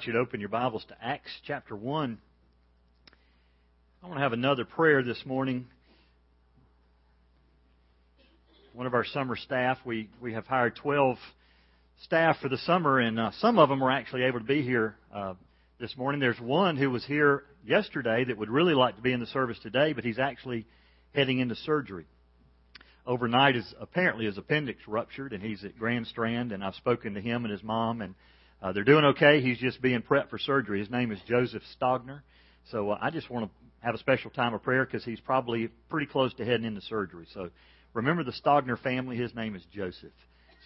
invite you to open your Bibles to Acts chapter 1. I want to have another prayer this morning. One of our summer staff, we, we have hired 12 staff for the summer, and uh, some of them are actually able to be here uh, this morning. There's one who was here yesterday that would really like to be in the service today, but he's actually heading into surgery. Overnight, is apparently his appendix ruptured, and he's at Grand Strand, and I've spoken to him and his mom, and uh, they're doing okay. He's just being prepped for surgery. His name is Joseph Stogner. So uh, I just want to have a special time of prayer because he's probably pretty close to heading into surgery. So remember the Stogner family. His name is Joseph.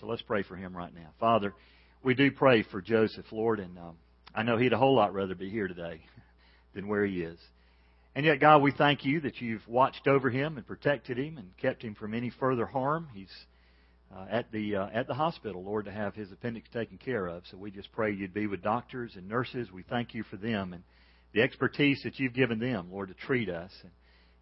So let's pray for him right now. Father, we do pray for Joseph, Lord, and um, I know he'd a whole lot rather be here today than where he is. And yet, God, we thank you that you've watched over him and protected him and kept him from any further harm. He's uh, at the uh, at the hospital, Lord, to have his appendix taken care of. So we just pray you'd be with doctors and nurses. We thank you for them and the expertise that you've given them, Lord, to treat us. And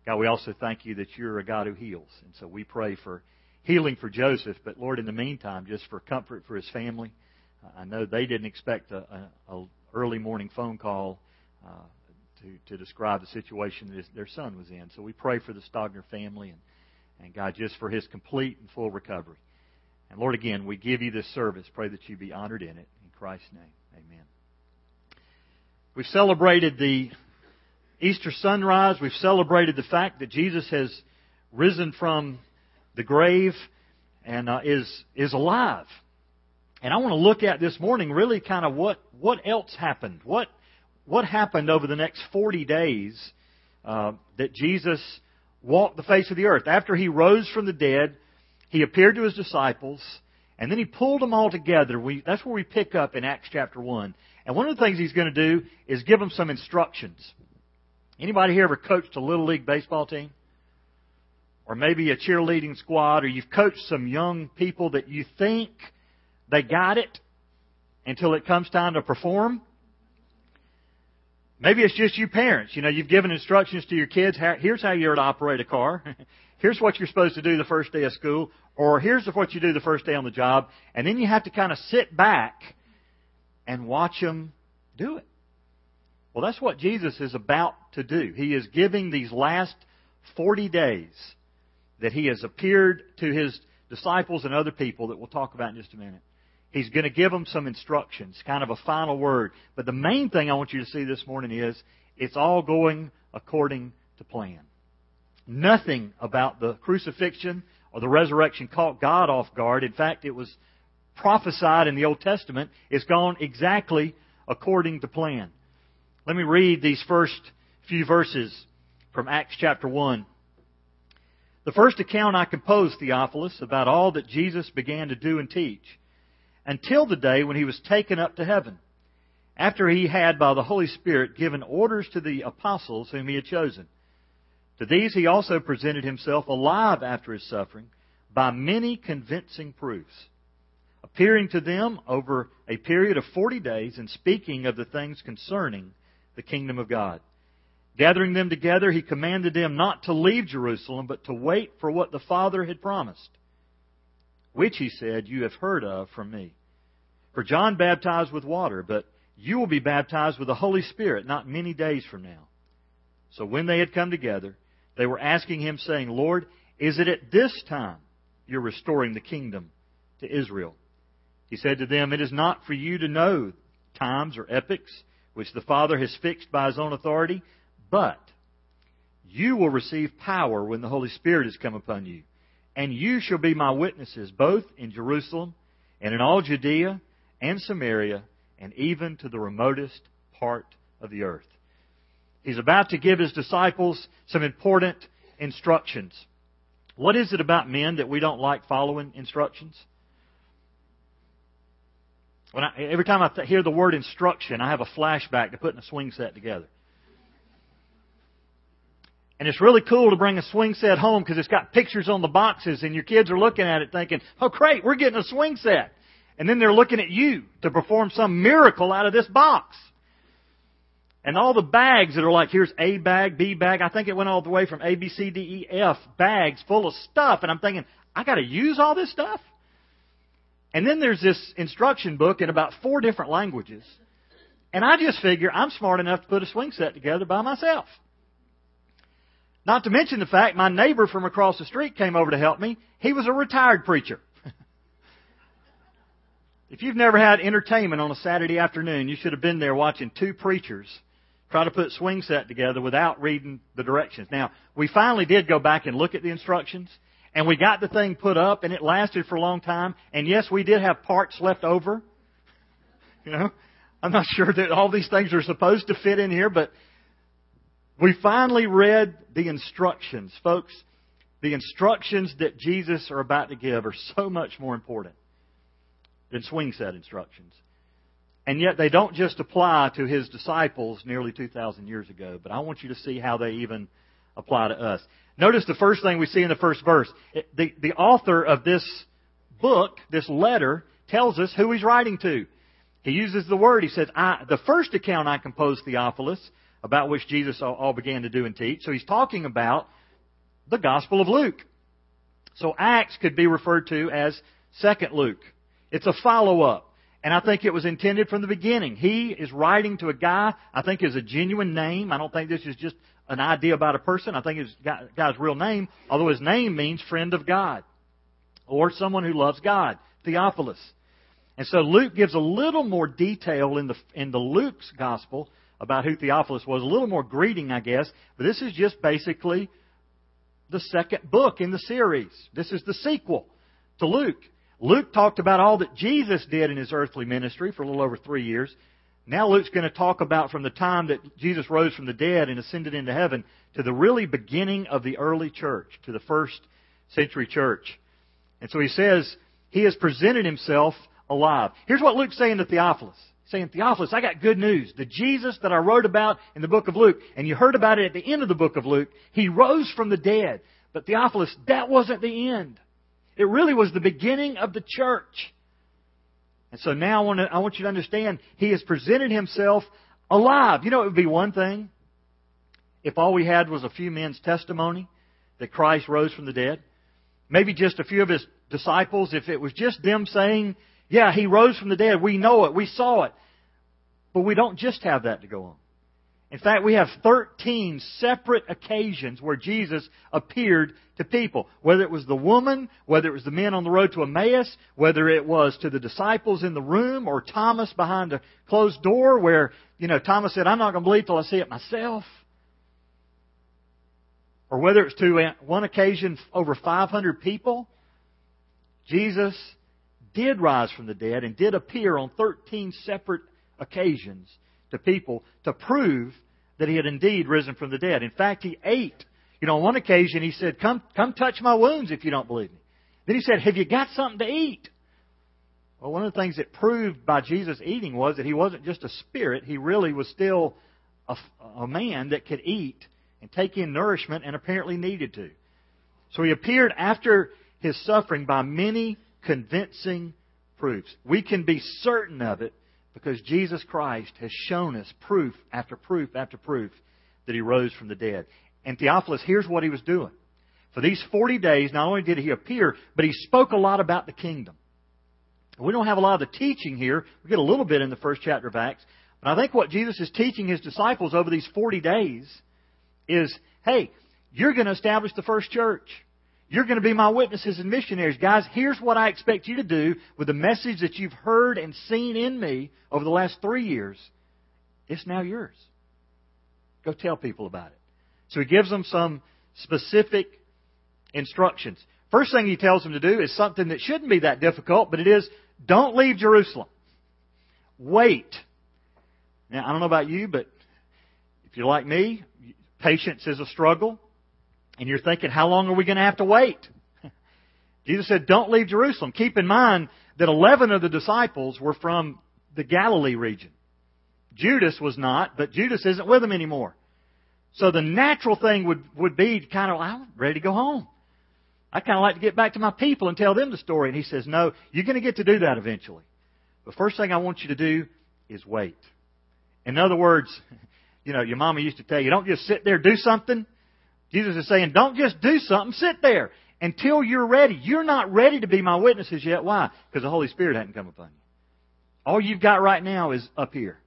God, we also thank you that you're a God who heals. And so we pray for healing for Joseph, but Lord, in the meantime, just for comfort for his family. Uh, I know they didn't expect a, a, a early morning phone call uh, to to describe the situation that his, their son was in. So we pray for the Stogner family and and God just for his complete and full recovery. And Lord, again, we give you this service. Pray that you be honored in it. In Christ's name, amen. We've celebrated the Easter sunrise. We've celebrated the fact that Jesus has risen from the grave and uh, is is alive. And I want to look at this morning really kind of what what else happened. What what happened over the next 40 days uh, that Jesus walked the face of the earth after he rose from the dead he appeared to his disciples, and then he pulled them all together. We, that's where we pick up in Acts chapter 1. And one of the things he's going to do is give them some instructions. Anybody here ever coached a little league baseball team? Or maybe a cheerleading squad, or you've coached some young people that you think they got it until it comes time to perform? Maybe it's just you parents. You know, you've given instructions to your kids. Here's how you're to operate a car. Here's what you're supposed to do the first day of school or here's what you do the first day on the job, and then you have to kind of sit back and watch them do it. Well, that's what Jesus is about to do. He is giving these last 40 days that he has appeared to his disciples and other people that we'll talk about in just a minute. He's going to give them some instructions, kind of a final word. But the main thing I want you to see this morning is it's all going according to plan. Nothing about the crucifixion or the resurrection caught God off guard. In fact, it was prophesied in the Old Testament. It's gone exactly according to plan. Let me read these first few verses from Acts chapter 1. The first account I composed, Theophilus, about all that Jesus began to do and teach, until the day when he was taken up to heaven, after he had, by the Holy Spirit, given orders to the apostles whom he had chosen to these he also presented himself alive after his suffering by many convincing proofs, appearing to them over a period of forty days and speaking of the things concerning the kingdom of God. Gathering them together, he commanded them not to leave Jerusalem, but to wait for what the Father had promised, which, he said, you have heard of from me. For John baptized with water, but you will be baptized with the Holy Spirit not many days from now. So when they had come together, they were asking him, saying, Lord, is it at this time you're restoring the kingdom to Israel? He said to them, It is not for you to know times or epochs which the Father has fixed by his own authority, but you will receive power when the Holy Spirit has come upon you. And you shall be my witnesses both in Jerusalem and in all Judea and Samaria and even to the remotest part of the earth. He's about to give his disciples some important instructions. What is it about men that we don't like following instructions? When I, every time I th- hear the word instruction, I have a flashback to putting a swing set together. And it's really cool to bring a swing set home because it's got pictures on the boxes and your kids are looking at it thinking, oh great, we're getting a swing set. And then they're looking at you to perform some miracle out of this box. And all the bags that are like, here's A bag, B bag. I think it went all the way from A, B, C, D, E, F bags full of stuff. And I'm thinking, I got to use all this stuff? And then there's this instruction book in about four different languages And I just figure I'm smart enough to put a swing set together by myself. Not to mention the fact my neighbor from across the street came over to help me. He was a retired preacher. if you've never had entertainment on a Saturday afternoon, you should have been there watching two preachers try to put swing set together without reading the directions. Now, we finally did go back and look at the instructions, and we got the thing put up, and it lasted for a long time. And yes, we did have parts left over. You know, I'm not sure that all these things are supposed to fit in here, but we finally read the instructions. Folks, the instructions that Jesus are about to give are so much more important than swing set instructions. And yet they don't just apply to his disciples nearly 2,000 years ago, but I want you to see how they even apply to us. Notice the first thing we see in the first verse. The, the author of this book, this letter, tells us who he's writing to. He uses the word, he says, I, the first account I composed, Theophilus, about which Jesus all began to do and teach. So he's talking about the Gospel of Luke. So Acts could be referred to as Second Luke. It's a follow-up. And I think it was intended from the beginning. He is writing to a guy I think is a genuine name. I don't think this is just an idea about a person. I think it's guy's real name, although his name means friend of God or someone who loves God, Theophilus. And so Luke gives a little more detail in the in the Luke's gospel about who Theophilus was, a little more greeting, I guess. But this is just basically the second book in the series. This is the sequel to Luke. Luke talked about all that Jesus did in his earthly ministry for a little over three years. Now Luke's going to talk about from the time that Jesus rose from the dead and ascended into heaven to the really beginning of the early church, to the first century church. And so he says, he has presented himself alive. Here's what Luke's saying to Theophilus. saying, Theophilus, I got good news. The Jesus that I wrote about in the book of Luke, and you heard about it at the end of the book of Luke, he rose from the dead. But Theophilus, that wasn't the end. It really was the beginning of the church. And so now I want, to, I want you to understand, he has presented himself alive. You know, it would be one thing if all we had was a few men's testimony that Christ rose from the dead. Maybe just a few of his disciples, if it was just them saying, yeah, he rose from the dead. We know it. We saw it. But we don't just have that to go on. In fact, we have 13 separate occasions where Jesus appeared to people. Whether it was the woman, whether it was the men on the road to Emmaus, whether it was to the disciples in the room, or Thomas behind a closed door where, you know, Thomas said, I'm not going to believe till I see it myself. Or whether it's to one occasion over 500 people, Jesus did rise from the dead and did appear on 13 separate occasions to people to prove that he had indeed risen from the dead. In fact, he ate. You know, on one occasion he said, come, come touch my wounds if you don't believe me. Then he said, have you got something to eat? Well, one of the things that proved by Jesus eating was that he wasn't just a spirit, he really was still a, a man that could eat and take in nourishment and apparently needed to. So he appeared after his suffering by many convincing proofs. We can be certain of it because Jesus Christ has shown us proof after proof after proof that he rose from the dead. And Theophilus, here's what he was doing. For these 40 days, not only did he appear, but he spoke a lot about the kingdom. We don't have a lot of the teaching here. We get a little bit in the first chapter of Acts. But I think what Jesus is teaching his disciples over these 40 days is, hey, you're going to establish the first church. You're going to be my witnesses and missionaries. Guys, here's what I expect you to do with the message that you've heard and seen in me over the last three years. It's now yours. Go tell people about it. So he gives them some specific instructions. First thing he tells them to do is something that shouldn't be that difficult, but it is don't leave Jerusalem. Wait. Now, I don't know about you, but if you're like me, patience is a struggle. And you're thinking, how long are we going to have to wait? Jesus said, don't leave Jerusalem. Keep in mind that 11 of the disciples were from the Galilee region. Judas was not, but Judas isn't with them anymore. So the natural thing would, would be kind of, I'm ready to go home. I kind of like to get back to my people and tell them the story. And he says, no, you're going to get to do that eventually. The first thing I want you to do is wait. In other words, you know, your mama used to tell you, don't just sit there, do something. Jesus is saying, don't just do something, sit there until you're ready. You're not ready to be my witnesses yet. Why? Because the Holy Spirit hasn't come upon you. All you've got right now is up here.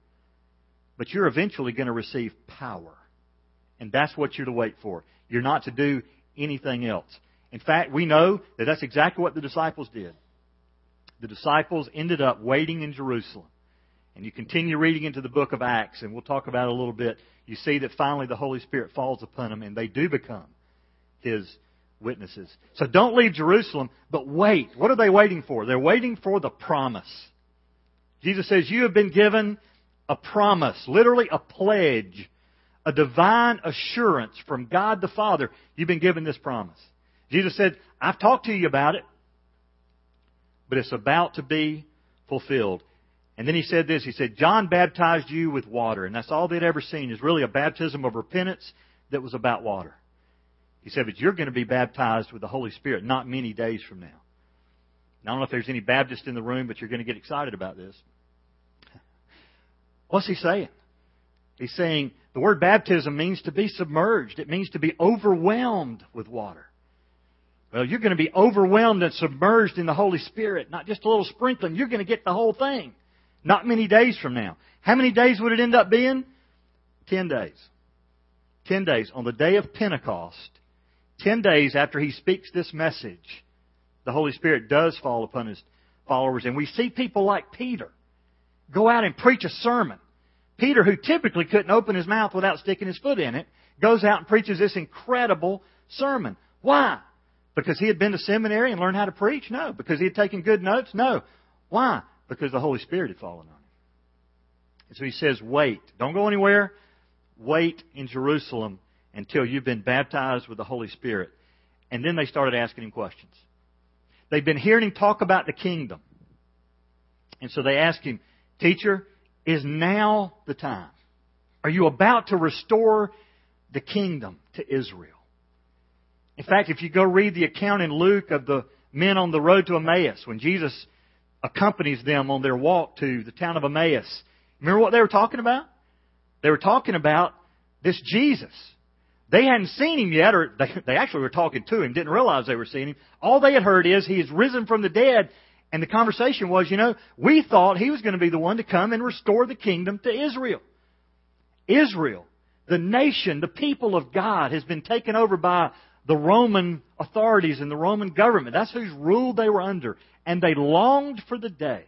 but you're eventually going to receive power. And that's what you're to wait for. You're not to do anything else. In fact, we know that that's exactly what the disciples did. The disciples ended up waiting in Jerusalem. And you continue reading into the book of Acts, and we'll talk about it a little bit. You see that finally the Holy Spirit falls upon them, and they do become His witnesses. So don't leave Jerusalem, but wait. What are they waiting for? They're waiting for the promise. Jesus says, You have been given a promise, literally a pledge, a divine assurance from God the Father. You've been given this promise. Jesus said, I've talked to you about it, but it's about to be fulfilled. And then he said this, he said, John baptized you with water, and that's all they'd ever seen is really a baptism of repentance that was about water. He said, but you're going to be baptized with the Holy Spirit not many days from now. I don't know if there's any Baptists in the room, but you're going to get excited about this. What's he saying? He's saying the word baptism means to be submerged. It means to be overwhelmed with water. Well, you're going to be overwhelmed and submerged in the Holy Spirit, not just a little sprinkling. You're going to get the whole thing. Not many days from now. How many days would it end up being? Ten days. Ten days. On the day of Pentecost, ten days after he speaks this message, the Holy Spirit does fall upon his followers. And we see people like Peter go out and preach a sermon. Peter, who typically couldn't open his mouth without sticking his foot in it, goes out and preaches this incredible sermon. Why? Because he had been to seminary and learned how to preach? No. Because he had taken good notes? No. Why? Because the Holy Spirit had fallen on him. And so he says, wait. Don't go anywhere. Wait in Jerusalem until you've been baptized with the Holy Spirit. And then they started asking him questions. They've been hearing him talk about the kingdom. And so they asked him, Teacher, is now the time? Are you about to restore the kingdom to Israel? In fact, if you go read the account in Luke of the men on the road to Emmaus, when Jesus accompanies them on their walk to the town of Emmaus, remember what they were talking about? They were talking about this Jesus. They hadn't seen him yet, or they, they actually were talking to him, didn't realize they were seeing him. All they had heard is he is risen from the dead, and the conversation was, you know, we thought he was going to be the one to come and restore the kingdom to Israel. Israel, the nation, the people of God, has been taken over by the Roman authorities and the Roman government. That's whose rule they were under. And they longed for the day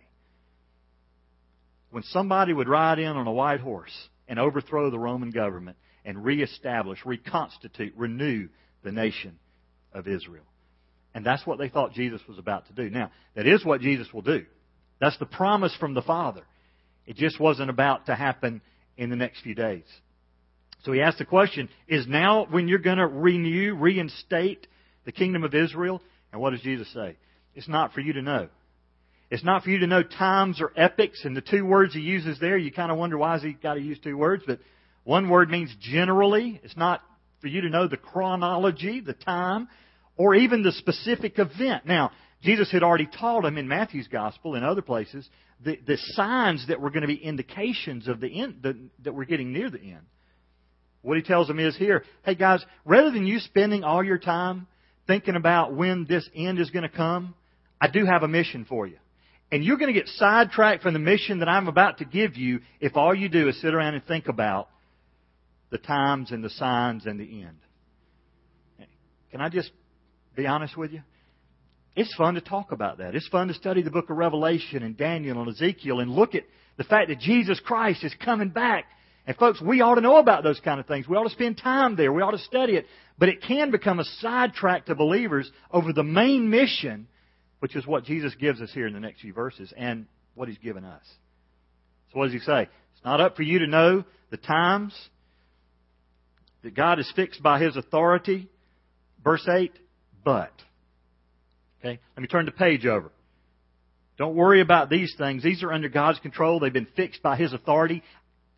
when somebody would ride in on a white horse and overthrow the Roman government and reestablish, reconstitute, renew the nation of Israel. And that's what they thought Jesus was about to do. Now, that is what Jesus will do. That's the promise from the Father. It just wasn't about to happen in the next few days. So he asked the question, is now when you're going to renew, reinstate the kingdom of Israel? And what does Jesus say? It's not for you to know. It's not for you to know times or epochs, and the two words he uses there, you kind of wonder why has he got to use two words, but one word means generally. It's not for you to know the chronology, the time, or even the specific event. Now, Jesus had already taught them in Matthew's gospel and other places the, the signs that were going to be indications of the end, the, that we're getting near the end. What he tells them is here, hey guys, rather than you spending all your time thinking about when this end is going to come, I do have a mission for you. And you're going to get sidetracked from the mission that I'm about to give you if all you do is sit around and think about the times and the signs and the end. Can I just be honest with you? It's fun to talk about that. It's fun to study the book of Revelation and Daniel and Ezekiel and look at the fact that Jesus Christ is coming back and folks, we ought to know about those kind of things. We ought to spend time there. We ought to study it. But it can become a sidetrack to believers over the main mission, which is what Jesus gives us here in the next few verses and what He's given us. So what does He say? It's not up for you to know the times that God is fixed by His authority. Verse 8, but. Okay, let me turn the page over. Don't worry about these things. These are under God's control. They've been fixed by His authority.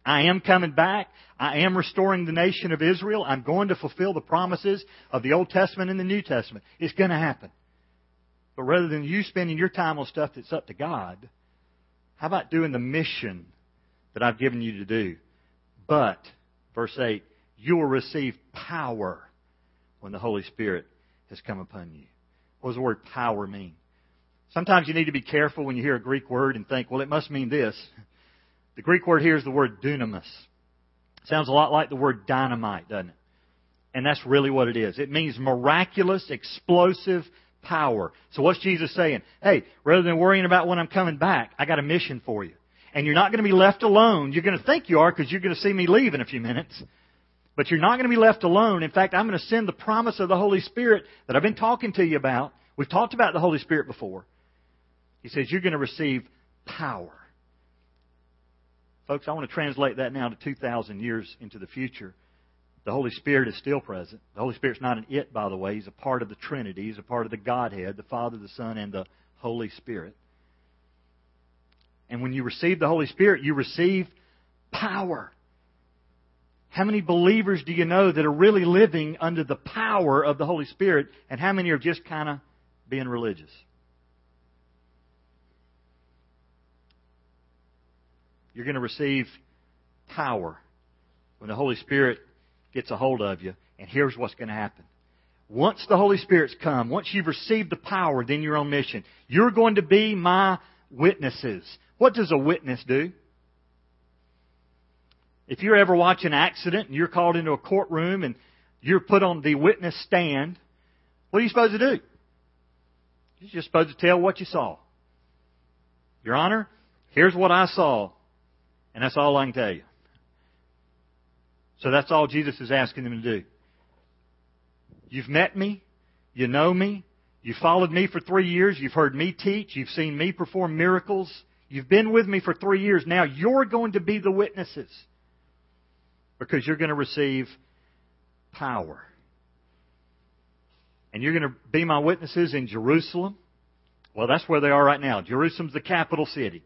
I am coming back. I am restoring the nation of Israel. I'm going to fulfill the promises of the Old Testament and the New Testament. It's going to happen. But rather than you spending your time on stuff that's up to God, how about doing the mission that I've given you to do? But, verse 8, you will receive power when the Holy Spirit has come upon you. What does the word power mean? Sometimes you need to be careful when you hear a Greek word and think, well, it must mean this. The Greek word here is the word dunamis. Sounds a lot like the word dynamite, doesn't it? And that's really what it is. It means miraculous, explosive power. So what's Jesus saying? Hey, rather than worrying about when I'm coming back, I got a mission for you. And you're not going to be left alone. You're going to think you are because you're going to see me leave in a few minutes. But you're not going to be left alone. In fact, I'm going to send the promise of the Holy Spirit that I've been talking to you about. We've talked about the Holy Spirit before. He says you're going to receive power. Folks, I want to translate that now to 2,000 years into the future. The Holy Spirit is still present. The Holy Spirit's not an it, by the way. He's a part of the Trinity. He's a part of the Godhead, the Father, the Son, and the Holy Spirit. And when you receive the Holy Spirit, you receive power. How many believers do you know that are really living under the power of the Holy Spirit, and how many are just kind of being religious? You're going to receive power when the Holy Spirit gets a hold of you. And here's what's going to happen. Once the Holy Spirit's come, once you've received the power, then you're on mission. You're going to be my witnesses. What does a witness do? If you're ever watching an accident and you're called into a courtroom and you're put on the witness stand, what are you supposed to do? You're just supposed to tell what you saw. Your Honor, here's what I saw. And that's all I can tell you. So that's all Jesus is asking them to do. You've met me. You know me. You followed me for three years. You've heard me teach. You've seen me perform miracles. You've been with me for three years. Now you're going to be the witnesses because you're going to receive power. And you're going to be my witnesses in Jerusalem. Well, that's where they are right now. Jerusalem's the capital city.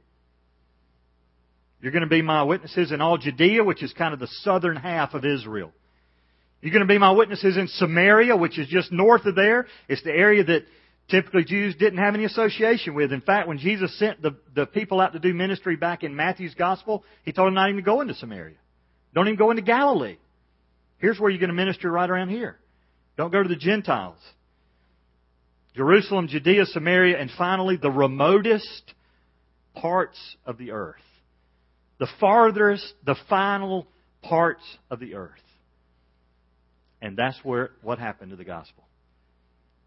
You're going to be my witnesses in all Judea, which is kind of the southern half of Israel. You're going to be my witnesses in Samaria, which is just north of there. It's the area that typically Jews didn't have any association with. In fact, when Jesus sent the, the people out to do ministry back in Matthew's gospel, he told them not even to go into Samaria. Don't even go into Galilee. Here's where you're going to minister right around here. Don't go to the Gentiles. Jerusalem, Judea, Samaria, and finally the remotest parts of the earth the farthest, the final parts of the earth. And that's where what happened to the gospel.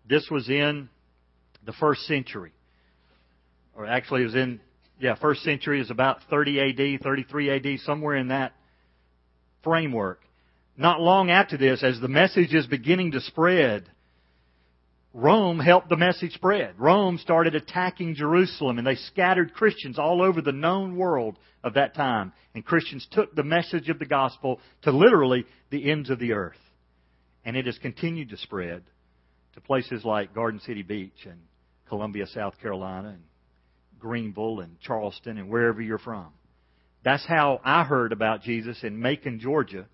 This was in the first century. Or actually it was in yeah, first century is about 30 AD, 33 AD, somewhere in that framework. Not long after this, as the message is beginning to spread, Rome helped the message spread. Rome started attacking Jerusalem and they scattered Christians all over the known world of that time. And Christians took the message of the gospel to literally the ends of the earth. And it has continued to spread to places like Garden City Beach and Columbia, South Carolina and Greenville and Charleston and wherever you're from. That's how I heard about Jesus in Macon, Georgia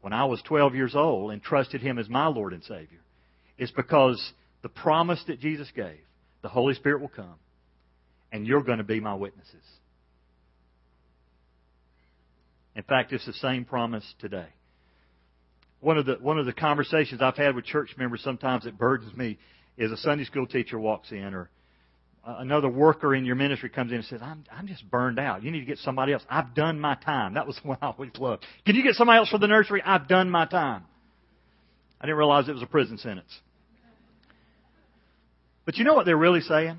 when I was 12 years old and trusted Him as my Lord and Savior. It's because the promise that Jesus gave, the Holy Spirit will come, and you're going to be my witnesses. In fact, it's the same promise today. One of the one of the conversations I've had with church members sometimes that burdens me is a Sunday school teacher walks in or another worker in your ministry comes in and says, I'm, I'm just burned out. You need to get somebody else. I've done my time. That was what I always loved. Can you get somebody else for the nursery? I've done my time. I didn't realize it was a prison sentence. But you know what they're really saying?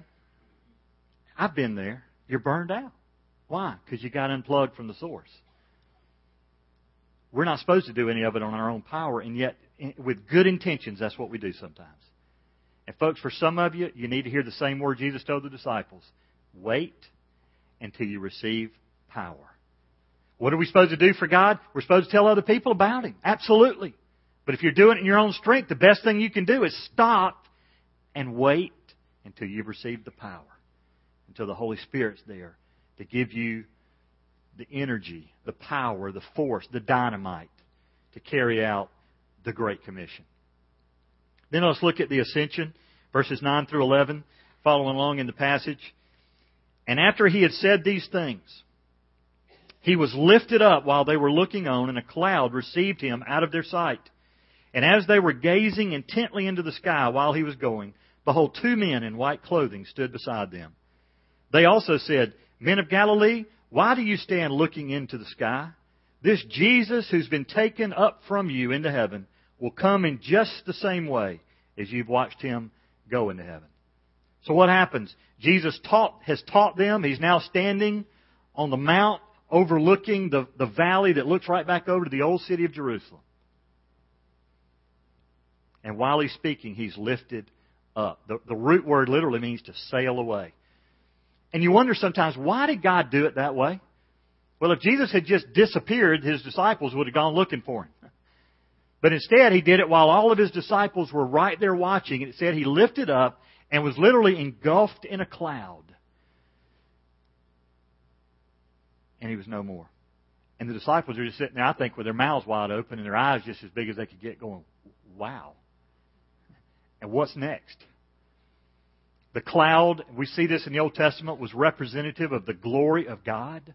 I've been there. You're burned out. Why? Because you got unplugged from the source. We're not supposed to do any of it on our own power, and yet, eh, with good intentions, that's what we do sometimes. And, folks, for some of you, you need to hear the same word Jesus told the disciples wait until you receive power. What are we supposed to do for God? We're supposed to tell other people about Him. Absolutely. But if you're doing it in your own strength, the best thing you can do is stop and wait until you've received the power, until the Holy Spirit's there to give you the energy, the power, the force, the dynamite to carry out the Great Commission. Then let's look at the ascension, verses 9 through 11, following along in the passage. And after he had said these things, he was lifted up while they were looking on, and a cloud received him out of their sight. And as they were gazing intently into the sky while he was going, behold, two men in white clothing stood beside them. They also said, Men of Galilee, Why do you stand looking into the sky? This Jesus who's been taken up from you into heaven will come in just the same way as you've watched him go into heaven. So what happens? Jesus taught, has taught them. He's now standing on the mount overlooking the, the valley that looks right back over to the old city of Jerusalem. And while he's speaking, he's lifted up. The, the root word literally means to sail away. And you wonder sometimes, why did God do it that way? Well, if Jesus had just disappeared, his disciples would have gone looking for him. But instead, he did it while all of his disciples were right there watching. And it said he lifted up and was literally engulfed in a cloud. And he was no more. And the disciples are just sitting there, I think, with their mouths wide open and their eyes just as big as they could get, going, wow. And what's next? The cloud, we see this in the Old Testament, was representative of the glory of God.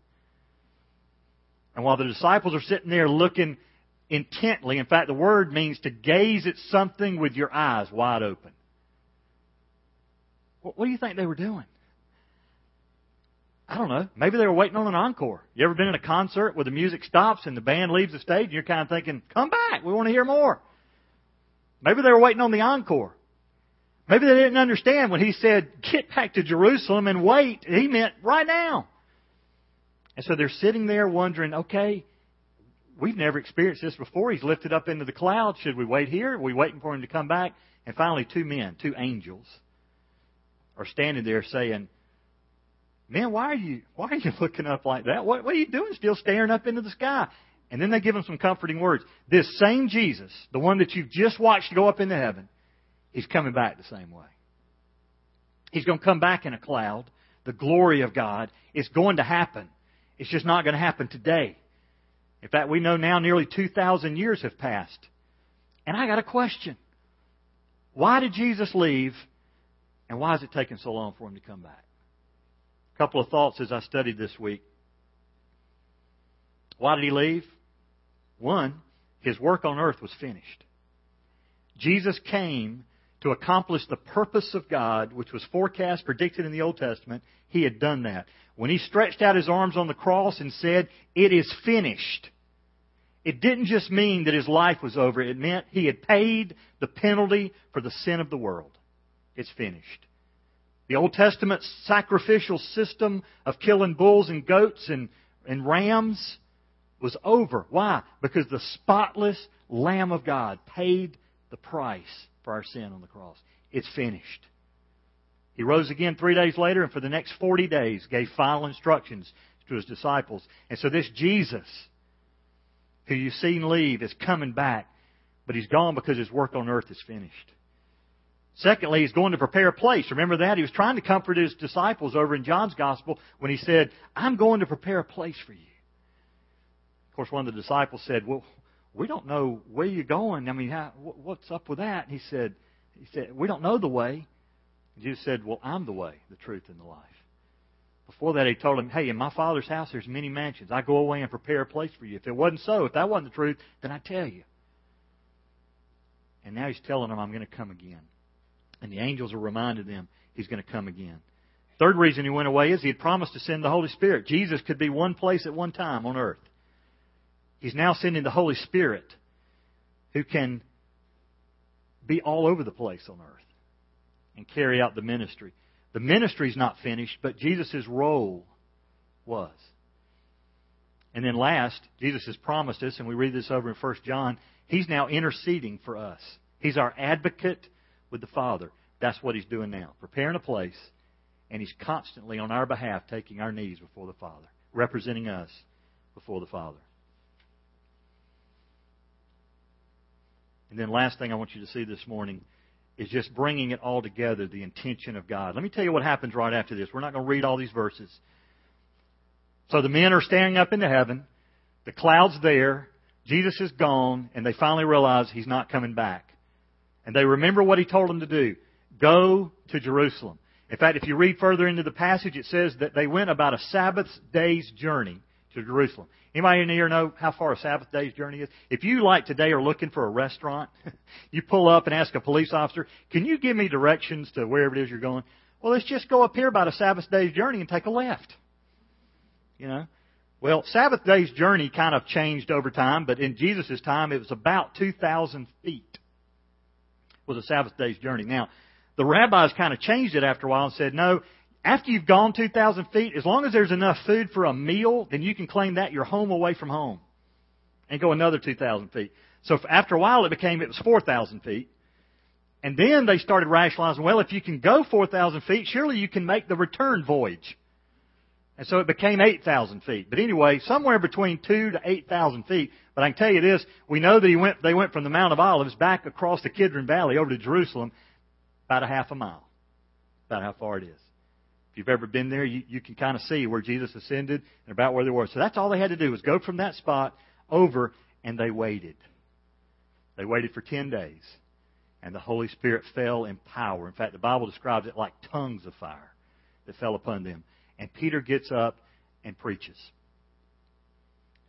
And while the disciples are sitting there looking intently, in fact, the word means to gaze at something with your eyes wide open. What do you think they were doing? I don't know. Maybe they were waiting on an encore. You ever been in a concert where the music stops and the band leaves the stage and you're kind of thinking, come back, we want to hear more. Maybe they were waiting on the encore. Maybe they didn't understand when he said, get back to Jerusalem and wait. He meant right now. And so they're sitting there wondering, okay, we've never experienced this before. He's lifted up into the cloud. Should we wait here? Are we waiting for him to come back? And finally, two men, two angels, are standing there saying, Man, why are you why are you looking up like that? What, what are you doing still staring up into the sky? And then they give him some comforting words. This same Jesus, the one that you've just watched go up into heaven, he's coming back the same way. He's going to come back in a cloud. The glory of God is going to happen. It's just not going to happen today. In fact, we know now nearly 2,000 years have passed. And I got a question. Why did Jesus leave, and why is it taking so long for him to come back? A couple of thoughts as I studied this week. Why did he leave? One, his work on earth was finished. Jesus came to accomplish the purpose of God, which was forecast, predicted in the Old Testament. He had done that. When he stretched out his arms on the cross and said, It is finished, it didn't just mean that his life was over. It meant he had paid the penalty for the sin of the world. It's finished. The Old Testament sacrificial system of killing bulls and goats and, and rams was over. Why? Because the spotless Lamb of God paid the price for our sin on the cross. It's finished. He rose again three days later and for the next 40 days gave final instructions to his disciples. And so this Jesus, who you've seen leave, is coming back, but he's gone because his work on earth is finished. Secondly, he's going to prepare a place. Remember that? He was trying to comfort his disciples over in John's Gospel when he said, I'm going to prepare a place for you. Course, one of the disciples said, Well, we don't know where you're going. I mean, how, what's up with that? And he said, he said, We don't know the way. And Jesus said, Well, I'm the way, the truth, and the life. Before that, he told him, Hey, in my Father's house there's many mansions. I go away and prepare a place for you. If it wasn't so, if that wasn't the truth, then I tell you. And now he's telling them, I'm going to come again. And the angels are reminding them he's going to come again. Third reason he went away is he had promised to send the Holy Spirit. Jesus could be one place at one time on earth. He's now sending the Holy Spirit who can be all over the place on earth and carry out the ministry. The ministry is not finished, but Jesus' role was. And then last, Jesus has promised us, and we read this over in 1 John, He's now interceding for us. He's our advocate with the Father. That's what He's doing now, preparing a place, and He's constantly on our behalf taking our knees before the Father, representing us before the Father. And then last thing I want you to see this morning is just bringing it all together, the intention of God. Let me tell you what happens right after this. We're not going to read all these verses. So the men are standing up into heaven. The cloud's there. Jesus is gone, and they finally realize he's not coming back. And they remember what he told them to do. Go to Jerusalem. In fact, if you read further into the passage, it says that they went about a Sabbath day's journey to Jerusalem. Anybody in here know how far a Sabbath day's journey is? If you, like today, are looking for a restaurant, you pull up and ask a police officer, can you give me directions to wherever it is you're going? Well, let's just go up here about a Sabbath day's journey and take a left. you know. Well, Sabbath day's journey kind of changed over time, but in Jesus' time it was about 2,000 feet was a Sabbath day's journey. Now, the rabbis kind of changed it after a while and said, no, after you've gone 2,000 feet, as long as there's enough food for a meal, then you can claim that you're home away from home and go another 2,000 feet. So after a while, it became, it was 4,000 feet. And then they started rationalizing, well, if you can go 4,000 feet, surely you can make the return voyage. And so it became 8,000 feet. But anyway, somewhere between 2 to 8,000 feet. But I can tell you this, we know that he went, they went from the Mount of Olives back across the Kidron Valley over to Jerusalem about a half a mile. About how far it is. If you've ever been there, you, you can kind of see where Jesus ascended and about where they were. So that's all they had to do was go from that spot over and they waited. They waited for 10 days. And the Holy Spirit fell in power. In fact, the Bible describes it like tongues of fire that fell upon them. And Peter gets up and preaches.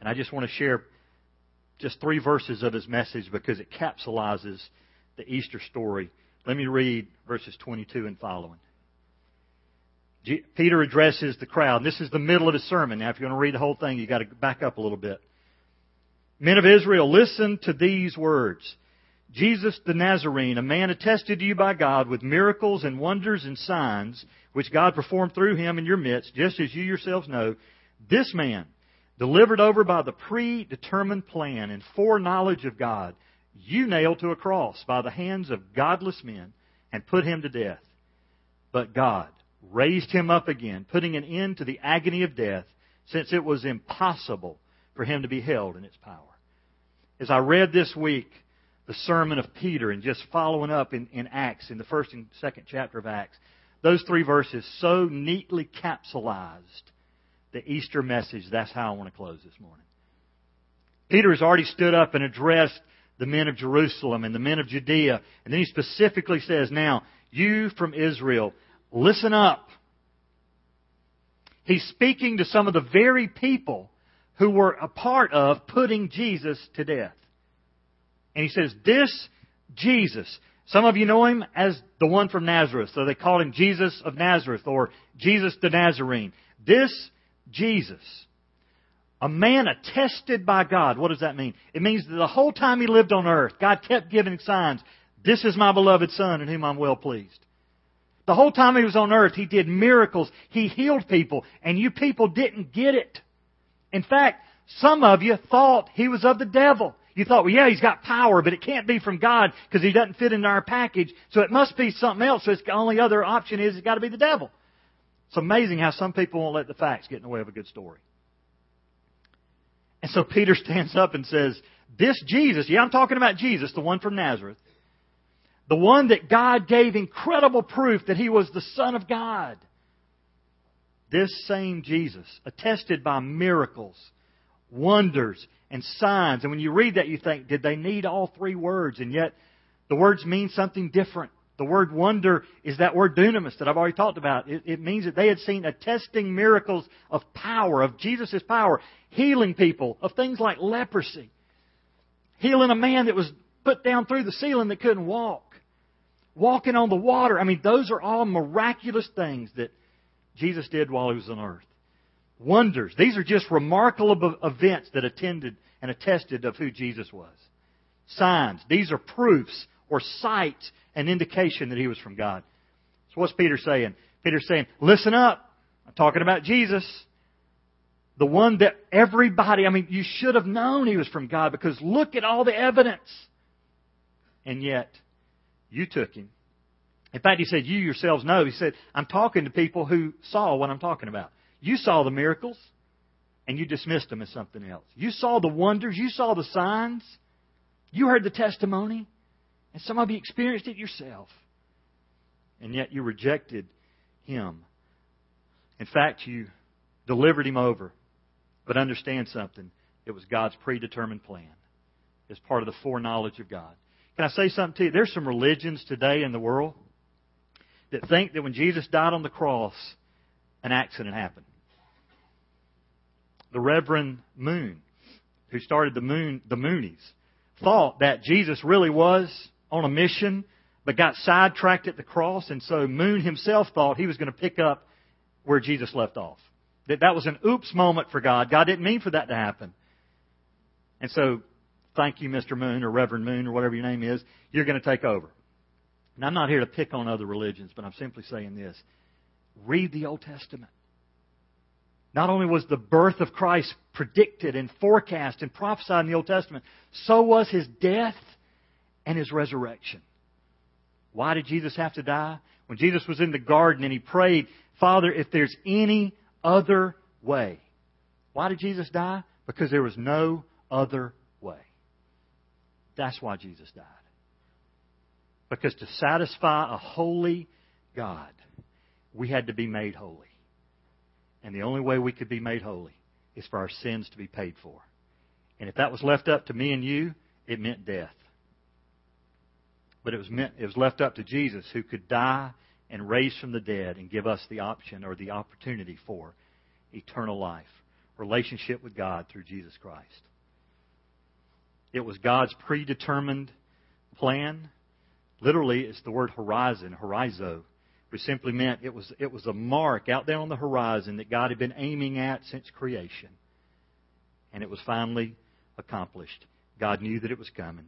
And I just want to share just three verses of his message because it capsulizes the Easter story. Let me read verses 22 and following. Peter addresses the crowd. This is the middle of his sermon. Now, if you're going to read the whole thing, you've got to back up a little bit. Men of Israel, listen to these words. Jesus the Nazarene, a man attested to you by God with miracles and wonders and signs, which God performed through him in your midst, just as you yourselves know, this man, delivered over by the predetermined plan and foreknowledge of God, you nailed to a cross by the hands of godless men and put him to death. But God raised him up again, putting an end to the agony of death, since it was impossible for him to be held in its power. As I read this week, the sermon of Peter and just following up in, in Acts, in the first and second chapter of Acts. Those three verses so neatly capsulized the Easter message. That's how I want to close this morning. Peter has already stood up and addressed the men of Jerusalem and the men of Judea. And then he specifically says, Now, you from Israel, listen up. He's speaking to some of the very people who were a part of putting Jesus to death. And he says, This Jesus. Some of you know him as the one from Nazareth. So they called him Jesus of Nazareth or Jesus the Nazarene. This Jesus, a man attested by God. What does that mean? It means that the whole time he lived on earth, God kept giving signs. This is my beloved Son in whom I'm well pleased. The whole time he was on earth, he did miracles. He healed people, and you people didn't get it. In fact, some of you thought he was of the devil. You thought, well, yeah, he's got power, but it can't be from God because he doesn't fit into our package. So it must be something else. So the only other option is it's got to be the devil. It's amazing how some people won't let the facts get in the way of a good story. And so Peter stands up and says, This Jesus, yeah, I'm talking about Jesus, the one from Nazareth, the one that God gave incredible proof that he was the Son of God. This same Jesus, attested by miracles, wonders, and signs. And when you read that, you think, did they need all three words? And yet, the words mean something different. The word wonder is that word dunamis that I've already talked about. It, it means that they had seen attesting miracles of power, of Jesus' power, healing people of things like leprosy, healing a man that was put down through the ceiling that couldn't walk, walking on the water. I mean, those are all miraculous things that Jesus did while he was on earth wonders. These are just remarkable events that attended and attested of who Jesus was. Signs. These are proofs or sights and indication that he was from God. So what's Peter saying? Peter's saying, listen up. I'm talking about Jesus. The one that everybody, I mean, you should have known he was from God because look at all the evidence. And yet, you took him. In fact, he said, you yourselves know. He said, I'm talking to people who saw what I'm talking about. You saw the miracles and you dismissed them as something else. You saw the wonders, you saw the signs, you heard the testimony, and some of you experienced it yourself. And yet you rejected him. In fact, you delivered him over. But understand something. It was God's predetermined plan. It's part of the foreknowledge of God. Can I say something to you? There's some religions today in the world that think that when Jesus died on the cross, an accident happened. The Reverend Moon, who started the Moon, the Moonies, thought that Jesus really was on a mission, but got sidetracked at the cross, and so Moon himself thought he was going to pick up where Jesus left off. That that was an oops moment for God. God didn't mean for that to happen. And so, thank you, Mr. Moon or Reverend Moon or whatever your name is. You're going to take over. And I'm not here to pick on other religions, but I'm simply saying this. Read the Old Testament. Not only was the birth of Christ predicted and forecast and prophesied in the Old Testament, so was his death and his resurrection. Why did Jesus have to die? When Jesus was in the garden and he prayed, Father, if there's any other way. Why did Jesus die? Because there was no other way. That's why Jesus died. Because to satisfy a holy God, we had to be made holy. And the only way we could be made holy is for our sins to be paid for. And if that was left up to me and you, it meant death. But it was meant it was left up to Jesus who could die and raise from the dead and give us the option or the opportunity for eternal life, relationship with God through Jesus Christ. It was God's predetermined plan. Literally, it's the word horizon, horizo, which simply meant it was, it was a mark out there on the horizon that God had been aiming at since creation. And it was finally accomplished. God knew that it was coming.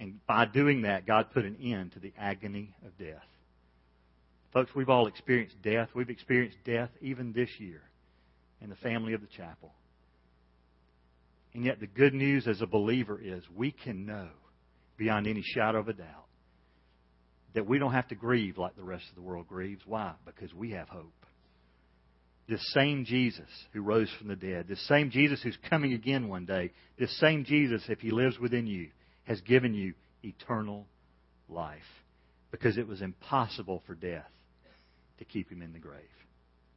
And by doing that, God put an end to the agony of death. Folks, we've all experienced death. We've experienced death even this year in the family of the chapel. And yet, the good news as a believer is we can know beyond any shadow of a doubt that we don't have to grieve like the rest of the world grieves. Why? Because we have hope. This same Jesus who rose from the dead, this same Jesus who's coming again one day, this same Jesus, if he lives within you, has given you eternal life. Because it was impossible for death to keep him in the grave.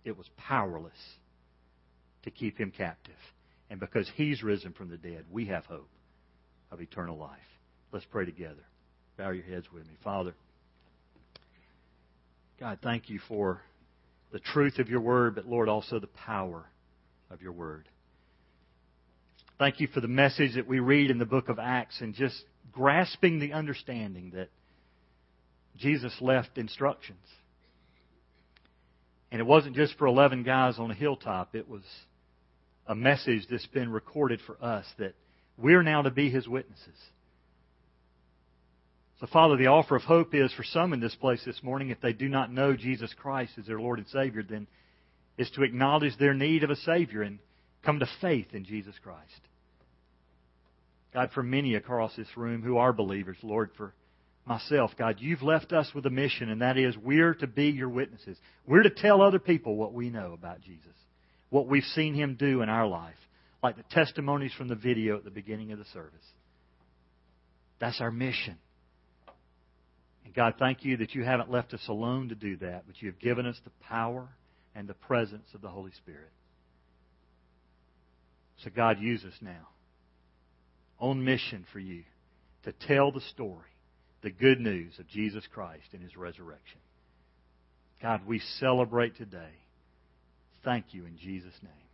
It was powerless to keep him captive. And because he's risen from the dead, we have hope of eternal life. Let's pray together. Bow your heads with me. Father, God, thank you for the truth of your word, but Lord, also the power of your word. Thank you for the message that we read in the book of Acts and just grasping the understanding that Jesus left instructions. And it wasn't just for 11 guys on a hilltop, it was a message that's been recorded for us that we're now to be his witnesses. So, Father, the offer of hope is for some in this place this morning, if they do not know Jesus Christ as their Lord and Savior, then is to acknowledge their need of a Savior and come to faith in Jesus Christ. God, for many across this room who are believers, Lord, for myself, God, you've left us with a mission, and that is we're to be your witnesses. We're to tell other people what we know about Jesus, what we've seen him do in our life, like the testimonies from the video at the beginning of the service. That's our mission. And God, thank you that you haven't left us alone to do that, but you have given us the power and the presence of the Holy Spirit. So, God, use us now on mission for you to tell the story the good news of Jesus Christ and His resurrection. God, we celebrate today. Thank you in Jesus' name.